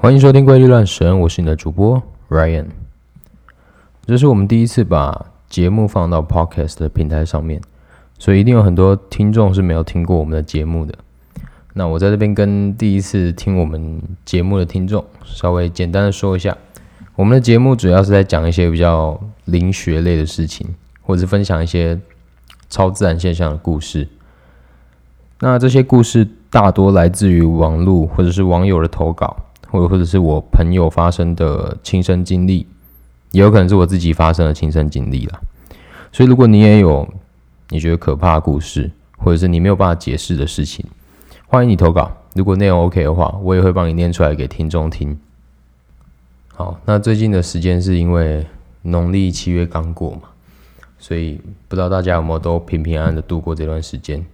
欢迎收听《怪力乱神》，我是你的主播 Ryan。这是我们第一次把节目放到 Podcast 的平台上面，所以一定有很多听众是没有听过我们的节目的。那我在这边跟第一次听我们节目的听众稍微简单的说一下，我们的节目主要是在讲一些比较灵学类的事情，或者是分享一些超自然现象的故事。那这些故事大多来自于网络或者是网友的投稿。或者或者是我朋友发生的亲身经历，也有可能是我自己发生的亲身经历啦。所以，如果你也有你觉得可怕的故事，或者是你没有办法解释的事情，欢迎你投稿。如果内容 OK 的话，我也会帮你念出来给听众听。好，那最近的时间是因为农历七月刚过嘛，所以不知道大家有没有都平平安安的度过这段时间。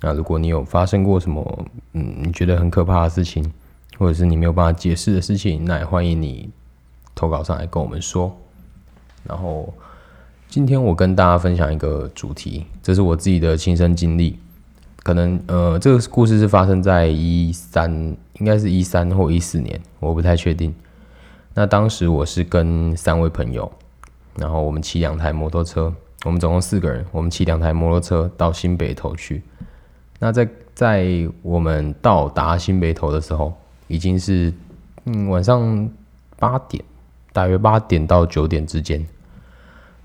那如果你有发生过什么，嗯，你觉得很可怕的事情，或者是你没有办法解释的事情，那也欢迎你投稿上来跟我们说。然后今天我跟大家分享一个主题，这是我自己的亲身经历。可能呃，这个故事是发生在一三，应该是一三或一四年，我不太确定。那当时我是跟三位朋友，然后我们骑两台摩托车，我们总共四个人，我们骑两台摩托车到新北头去。那在在我们到达新北头的时候，已经是嗯晚上八点，大约八点到九点之间，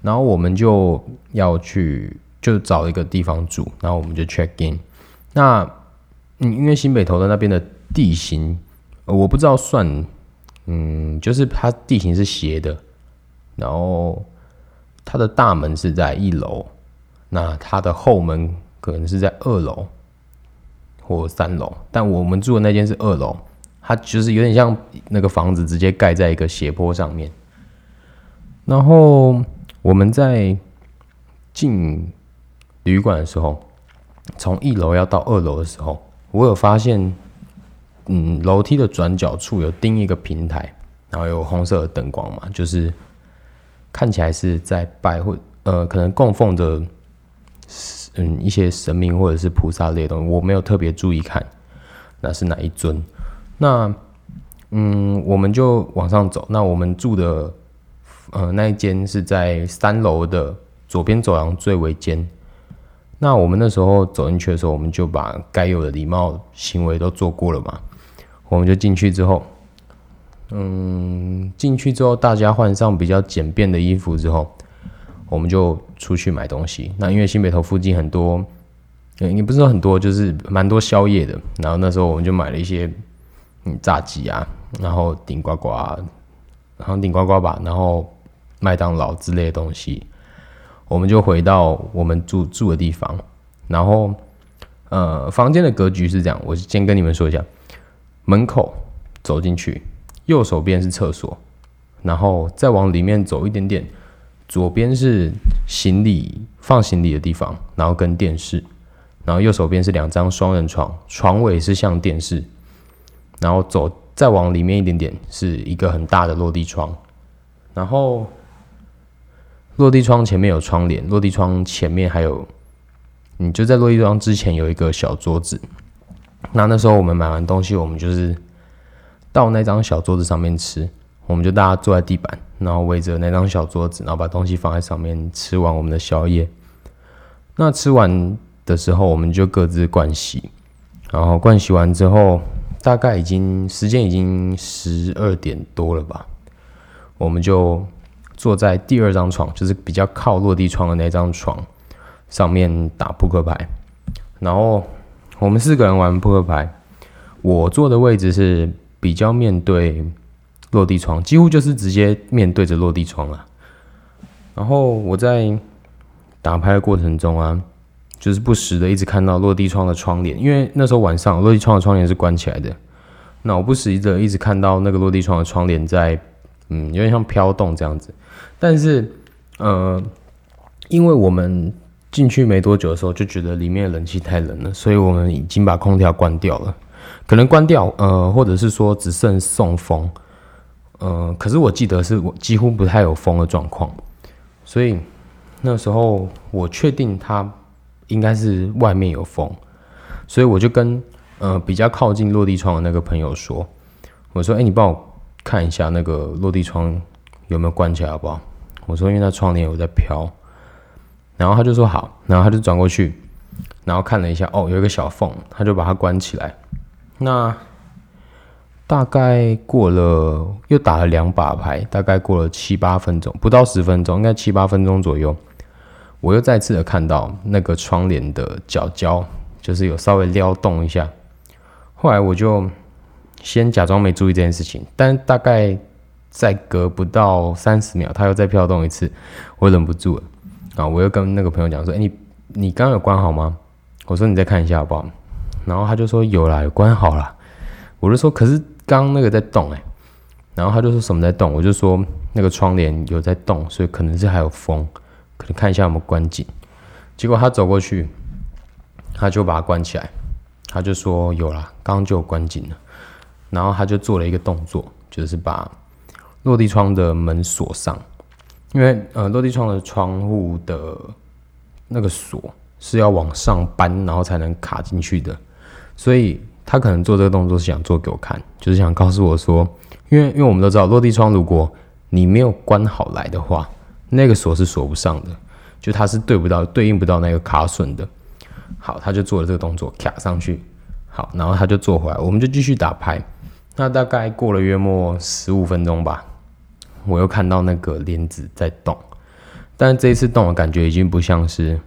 然后我们就要去就找一个地方住，然后我们就 check in。那嗯，因为新北投的那边的地形，我不知道算嗯，就是它地形是斜的，然后它的大门是在一楼，那它的后门可能是在二楼或三楼，但我们住的那间是二楼。它就是有点像那个房子直接盖在一个斜坡上面，然后我们在进旅馆的时候，从一楼要到二楼的时候，我有发现，嗯，楼梯的转角处有钉一个平台，然后有红色的灯光嘛，就是看起来是在拜或呃，可能供奉着嗯一些神明或者是菩萨类的东西，我没有特别注意看那是哪一尊。那，嗯，我们就往上走。那我们住的，呃，那一间是在三楼的左边走廊最尾间。那我们那时候走进去的时候，我们就把该有的礼貌行为都做过了嘛。我们就进去之后，嗯，进去之后大家换上比较简便的衣服之后，我们就出去买东西。那因为新北投附近很多，也不是说很多，就是蛮多宵夜的。然后那时候我们就买了一些。嗯，炸鸡啊，然后顶呱呱，然后顶呱呱吧，然后麦当劳之类的东西，我们就回到我们住住的地方。然后，呃，房间的格局是这样，我先跟你们说一下：门口走进去，右手边是厕所，然后再往里面走一点点，左边是行李放行李的地方，然后跟电视，然后右手边是两张双人床，床尾是像电视。然后走再往里面一点点，是一个很大的落地窗。然后落地窗前面有窗帘，落地窗前面还有，你就在落地窗之前有一个小桌子。那那时候我们买完东西，我们就是到那张小桌子上面吃。我们就大家坐在地板，然后围着那张小桌子，然后把东西放在上面，吃完我们的宵夜。那吃完的时候，我们就各自盥洗。然后盥洗完之后。大概已经时间已经十二点多了吧，我们就坐在第二张床，就是比较靠落地窗的那张床上面打扑克牌。然后我们四个人玩扑克牌，我坐的位置是比较面对落地窗，几乎就是直接面对着落地窗了。然后我在打牌的过程中啊。就是不时的一直看到落地窗的窗帘，因为那时候晚上落地窗的窗帘是关起来的。那我不时的一直看到那个落地窗的窗帘在，嗯，有点像飘动这样子。但是，呃，因为我们进去没多久的时候就觉得里面的冷气太冷了，所以我们已经把空调关掉了。可能关掉，呃，或者是说只剩送风，呃，可是我记得是我几乎不太有风的状况，所以那时候我确定它。应该是外面有风，所以我就跟呃比较靠近落地窗的那个朋友说，我说：“哎、你帮我看一下那个落地窗有没有关起来，好不好？”我说：“因为那窗帘有在飘。”然后他就说：“好。”然后他就转过去，然后看了一下，哦，有一个小缝，他就把它关起来。那大概过了，又打了两把牌，大概过了七八分钟，不到十分钟，应该七八分钟左右，我又再次的看到那个窗帘的角角，就是有稍微撩动一下。后来我就。先假装没注意这件事情，但大概再隔不到三十秒，它又再飘动一次，我忍不住了啊！我又跟那个朋友讲说：“哎、你你刚刚有关好吗？”我说：“你再看一下好不好？”然后他就说：“有啦，有关好啦。”我就说：“可是刚刚那个在动哎、”然后他就说什么在动？我就说那个窗帘有在动，所以可能是还有风，可能看一下有没有关紧。结果他走过去，他就把它关起来，他就说：“有啦，刚刚就有关紧了。”然后他就做了一个动作，就是把落地窗的门锁上，因为呃落地窗的窗户的那个锁是要往上扳，然后才能卡进去的，所以他可能做这个动作是想做给我看，就是想告诉我说，因为因为我们都知道落地窗如果你没有关好来的话，那个锁是锁不上的，就它是对不到对应不到那个卡榫的。好，他就做了这个动作卡上去，好，然后他就坐回来，我们就继续打牌。那大概过了约莫十五分钟吧，我又看到那个帘子在动，但这一次动的感觉已经不像是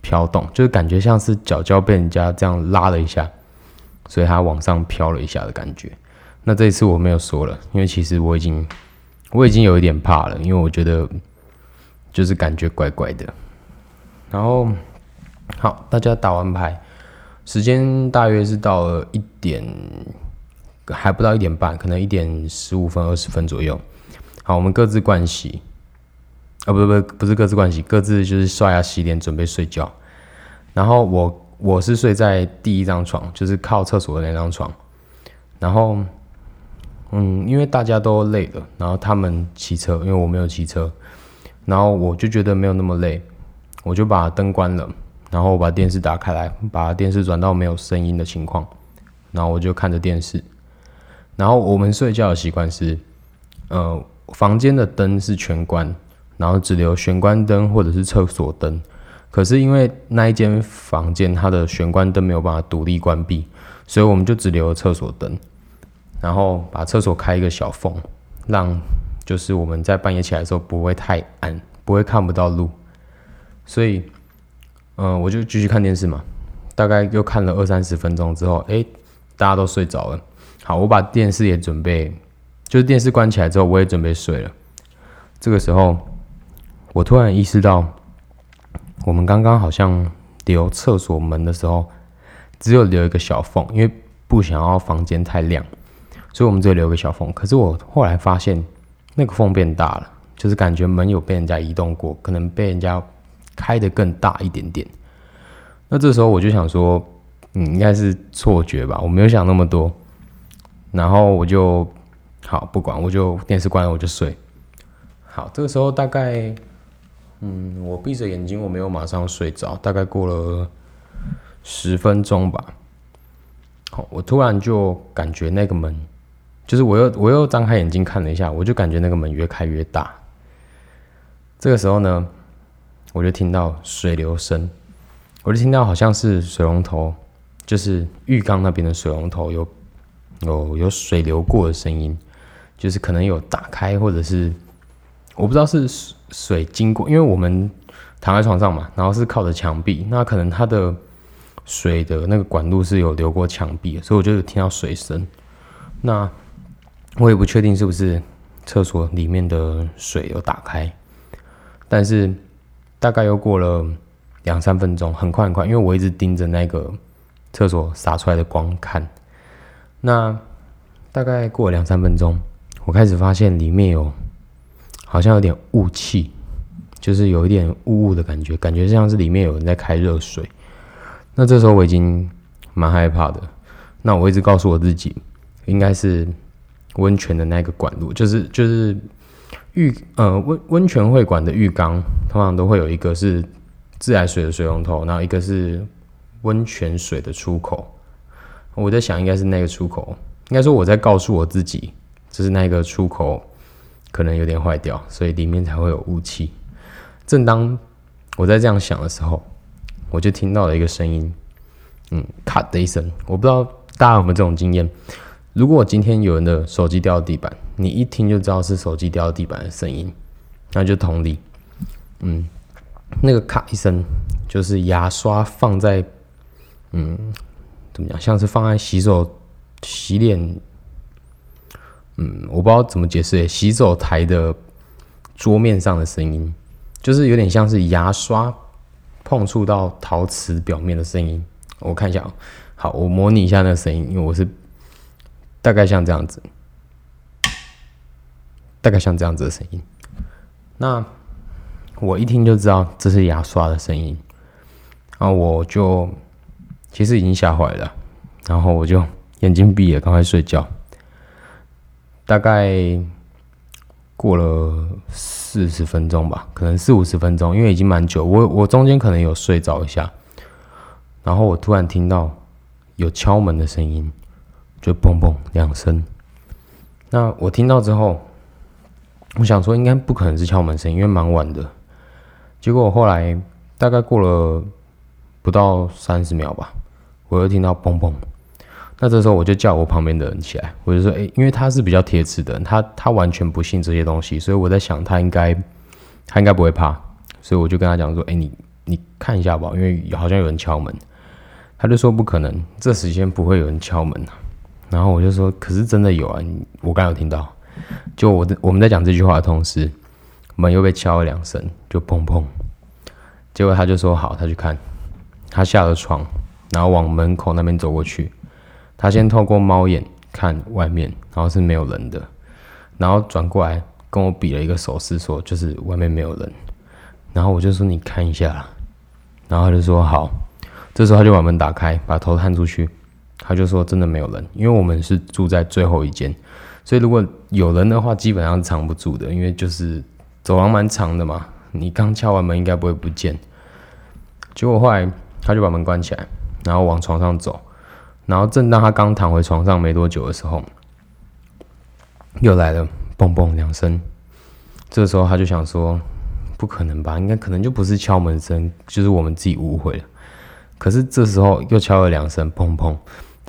飘动，就是感觉像是脚脚被人家这样拉了一下，所以它往上飘了一下的感觉。那这一次我没有说了，因为其实我已经我已经有一点怕了，因为我觉得就是感觉怪怪的。然后好，大家打完牌，时间大约是到了一点。还不到一点半，可能一点十五分、二十分左右。好，我们各自盥洗，啊，不不不，不是各自盥洗，各自就是刷牙、洗脸，准备睡觉。然后我我是睡在第一张床，就是靠厕所的那张床。然后，嗯，因为大家都累了，然后他们骑车，因为我没有骑车，然后我就觉得没有那么累，我就把灯关了，然后我把电视打开来，把电视转到没有声音的情况，然后我就看着电视。然后我们睡觉的习惯是，呃，房间的灯是全关，然后只留玄关灯或者是厕所灯。可是因为那一间房间它的玄关灯没有办法独立关闭，所以我们就只留了厕所灯，然后把厕所开一个小缝，让就是我们在半夜起来的时候不会太暗，不会看不到路。所以，嗯、我就继续看电视嘛，大概又看了二三十分钟之后，诶，大家都睡着了。好，我把电视也准备，就是电视关起来之后，我也准备睡了。这个时候，我突然意识到，我们刚刚好像留厕所门的时候，只有留一个小缝，因为不想要房间太亮，所以我们只有留一个小缝。可是我后来发现，那个缝变大了，就是感觉门有被人家移动过，可能被人家开的更大一点点。那这时候我就想说，嗯，应该是错觉吧，我没有想那么多。然后我就好不管，我就电视关了，我就睡。好，这个时候大概，嗯，我闭着眼睛，我没有马上睡着，大概过了十分钟吧。好，我突然就感觉那个门，就是我又我又张开眼睛看了一下，我就感觉那个门越开越大。这个时候呢，我就听到水流声，我就听到好像是水龙头，就是浴缸那边的水龙头有。有有水流过的声音，就是可能有打开，或者是我不知道是水经过，因为我们躺在床上嘛，然后是靠着墙壁，那可能它的水的那个管路是有流过墙壁，所以我就有听到水声。那我也不确定是不是厕所里面的水有打开，但是大概又过了两三分钟，很快很快，因为我一直盯着那个厕所洒出来的光看。那大概过了两三分钟，我开始发现里面有好像有点雾气，就是有一点雾雾的感觉，感觉像是里面有人在开热水。那这时候我已经蛮害怕的。那我一直告诉我自己，应该是温泉的那个管路，就是就是浴呃温温泉会馆的浴缸，通常都会有一个是自来水的水龙头，然后一个是温泉水的出口。我在想，应该是那个出口应该说我在告诉我自己，就是那个出口可能有点坏掉，所以里面才会有雾气。正当我在这样想的时候，我就听到了一个声音，嗯，咔的一声，我不知道大家有没有这种经验。如果今天有人的手机掉到地板，你一听就知道是手机掉到地板的声音，那就同理，嗯，那个咔一声，就是牙刷放在，嗯，怎么讲，像是放在洗手、洗脸，嗯，我不知道怎么解释，洗手台的桌面上的声音。就是有点像是牙刷碰触到陶瓷表面的声音，我看一下，好，我模拟一下那个声音，因为我是大概像这样子，大概像这样子的声音。那我一听就知道这是牙刷的声音，然后我就其实已经吓坏了，然后我就眼睛闭了，赶快睡觉。大概过了。四十分钟吧，可能四五十分钟，因为已经蛮久。我我中间可能有睡着一下，然后我突然听到有敲门的声音，就嘣嘣两声。那我听到之后，我想说应该不可能是敲门声，因为蛮晚的。结果我后来大概过了不到三十秒吧，我又听到嘣嘣。那这时候我就叫我旁边的人起来，我就说：“诶，因为他是比较铁齿的人，他他完全不信这些东西，所以我在想他应该他应该不会怕，所以我就跟他讲说：‘诶，你你看一下吧，因为好像有人敲门。’他就说：‘不可能，这时间不会有人敲门。’然后我就说：‘可是真的有啊，我刚有听到。’就我我们在讲这句话的同时，门又被敲了两声，就砰砰。结果他就说：‘好，他去看。’他下了床，然后往门口那边走过去。”他先透过猫眼看外面，然后是没有人的，然后转过来跟我比了一个手势，说就是外面没有人。然后我就说你看一下，然后他就说好。这时候他就把门打开，把头探出去，他就说真的没有人，因为我们是住在最后一间，所以如果有人的话，基本上是藏不住的，因为就是走廊蛮长的嘛，你刚敲完门应该不会不见。结果后来他就把门关起来，然后往床上走。然后正当他刚躺回床上没多久的时候，又来了嘣嘣两声。这时候他就想说：“不可能吧？应该可能就不是敲门声，就是我们自己误会了。”可是这时候又敲了两声砰砰，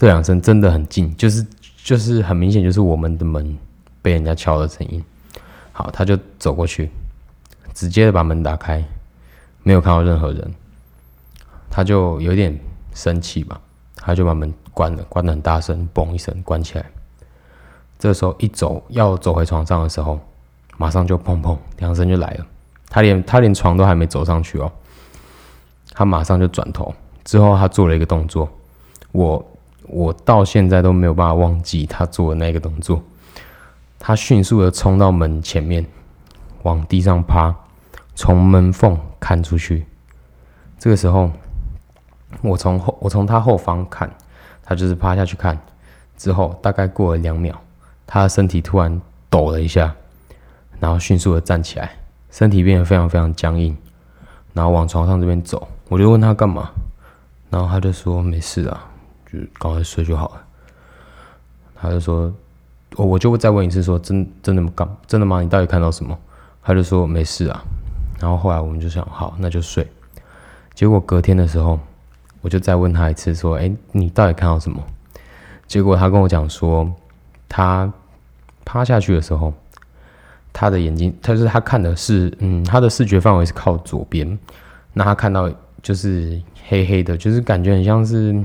这两声真的很近，就是就是很明显就是我们的门被人家敲的声音。好，他就走过去，直接的把门打开，没有看到任何人，他就有点生气吧，他就把门。关了，关的很大声，嘣一声关起来。这时候一走要走回床上的时候，马上就砰砰两声就来了。他连他连床都还没走上去哦，他马上就转头，之后他做了一个动作，我我到现在都没有办法忘记他做的那个动作。他迅速的冲到门前面，往地上趴，从门缝看出去。这个时候，我从后我从他后方看。他就是趴下去看，之后大概过了两秒，他的身体突然抖了一下，然后迅速的站起来，身体变得非常非常僵硬，然后往床上这边走。我就问他干嘛，然后他就说没事啊，就赶快睡就好了。他就说，我我就再问一次说，真真的刚真的吗？你到底看到什么？他就说没事啊。然后后来我们就想，好，那就睡。结果隔天的时候。我就再问他一次，说：“哎，你到底看到什么？”结果他跟我讲说，他趴下去的时候，他的眼睛，他就是他看的是，嗯，他的视觉范围是靠左边，那他看到就是黑黑的，就是感觉很像是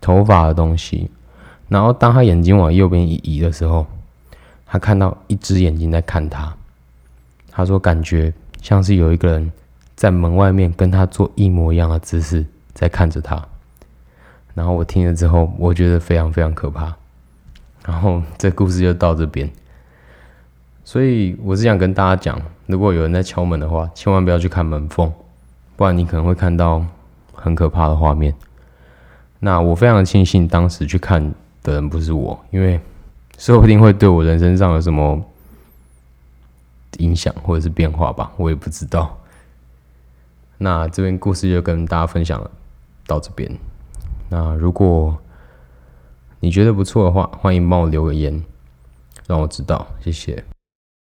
头发的东西。然后当他眼睛往右边一移的时候，他看到一只眼睛在看他。他说感觉像是有一个人在门外面跟他做一模一样的姿势。在看着他，然后我听了之后，我觉得非常非常可怕。然后这故事就到这边，所以我是想跟大家讲，如果有人在敲门的话，千万不要去看门缝，不然你可能会看到很可怕的画面。那我非常庆幸当时去看的人不是我，因为 说不定会对我人生上有什么影响或者是变化吧，我也不知道。那这边故事就跟大家分享。到这边，那如果你觉得不错的话，欢迎帮我留个言，让我知道，谢谢。